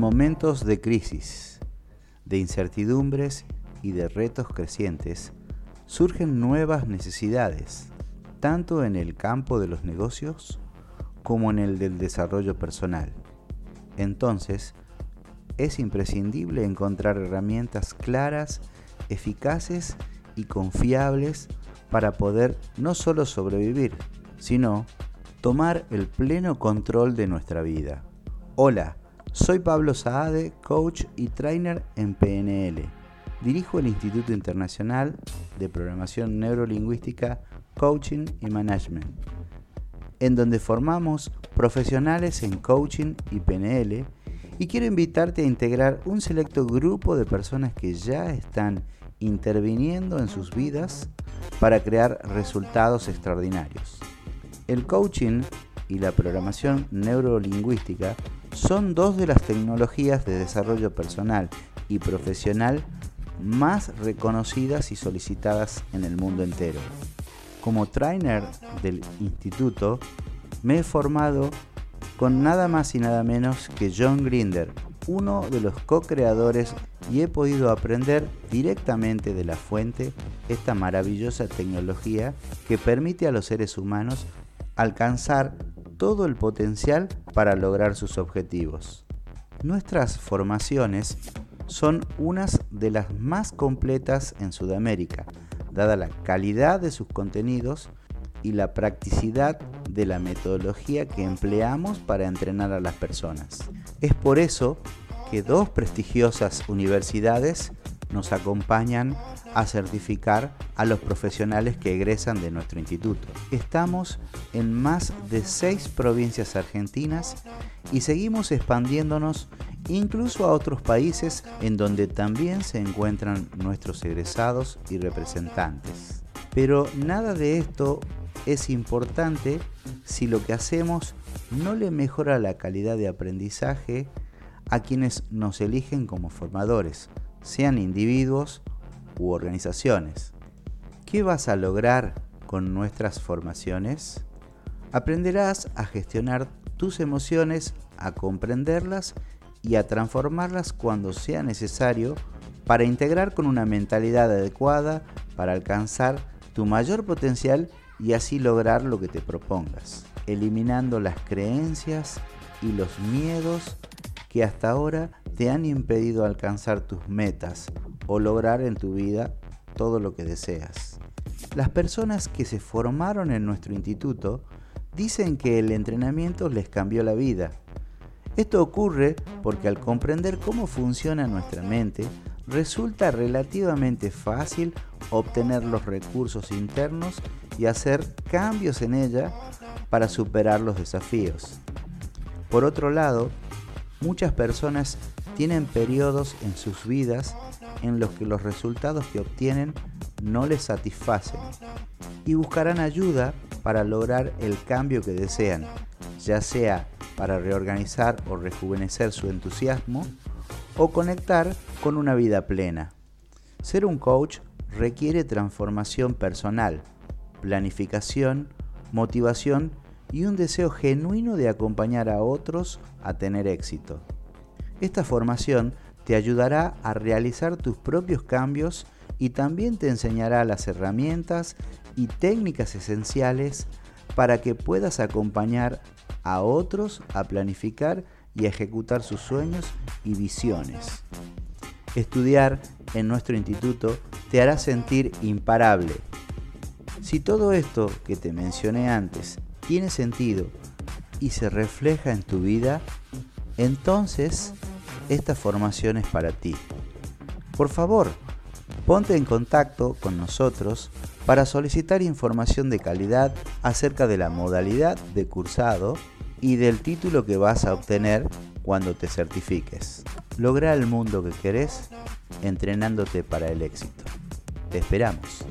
momentos de crisis, de incertidumbres y de retos crecientes, surgen nuevas necesidades, tanto en el campo de los negocios como en el del desarrollo personal. Entonces, es imprescindible encontrar herramientas claras, eficaces y confiables para poder no solo sobrevivir, sino tomar el pleno control de nuestra vida. Hola, soy Pablo Saade, coach y trainer en PNL. Dirijo el Instituto Internacional de Programación Neurolingüística, Coaching y Management, en donde formamos profesionales en coaching y PNL y quiero invitarte a integrar un selecto grupo de personas que ya están interviniendo en sus vidas para crear resultados extraordinarios. El coaching y la programación neurolingüística son dos de las tecnologías de desarrollo personal y profesional más reconocidas y solicitadas en el mundo entero. Como trainer del instituto, me he formado con nada más y nada menos que John Grinder, uno de los co-creadores y he podido aprender directamente de la fuente esta maravillosa tecnología que permite a los seres humanos alcanzar todo el potencial para lograr sus objetivos. Nuestras formaciones son unas de las más completas en Sudamérica, dada la calidad de sus contenidos y la practicidad de la metodología que empleamos para entrenar a las personas. Es por eso que dos prestigiosas universidades nos acompañan a certificar a los profesionales que egresan de nuestro instituto. Estamos en más de seis provincias argentinas y seguimos expandiéndonos incluso a otros países en donde también se encuentran nuestros egresados y representantes. Pero nada de esto es importante si lo que hacemos no le mejora la calidad de aprendizaje a quienes nos eligen como formadores, sean individuos u organizaciones. ¿Qué vas a lograr con nuestras formaciones? Aprenderás a gestionar tus emociones, a comprenderlas y a transformarlas cuando sea necesario para integrar con una mentalidad adecuada para alcanzar tu mayor potencial y así lograr lo que te propongas, eliminando las creencias y los miedos que hasta ahora te han impedido alcanzar tus metas o lograr en tu vida todo lo que deseas. Las personas que se formaron en nuestro instituto dicen que el entrenamiento les cambió la vida. Esto ocurre porque al comprender cómo funciona nuestra mente, resulta relativamente fácil obtener los recursos internos y hacer cambios en ella para superar los desafíos. Por otro lado, muchas personas tienen periodos en sus vidas en los que los resultados que obtienen no les satisfacen y buscarán ayuda para lograr el cambio que desean, ya sea para reorganizar o rejuvenecer su entusiasmo o conectar con una vida plena. Ser un coach requiere transformación personal, planificación, motivación y un deseo genuino de acompañar a otros a tener éxito. Esta formación te ayudará a realizar tus propios cambios y también te enseñará las herramientas y técnicas esenciales para que puedas acompañar a otros a planificar y ejecutar sus sueños y visiones. Estudiar en nuestro instituto te hará sentir imparable. Si todo esto que te mencioné antes tiene sentido y se refleja en tu vida, entonces esta formación es para ti. Por favor, ponte en contacto con nosotros para solicitar información de calidad acerca de la modalidad de cursado y del título que vas a obtener cuando te certifiques. Logra el mundo que querés entrenándote para el éxito. Te esperamos.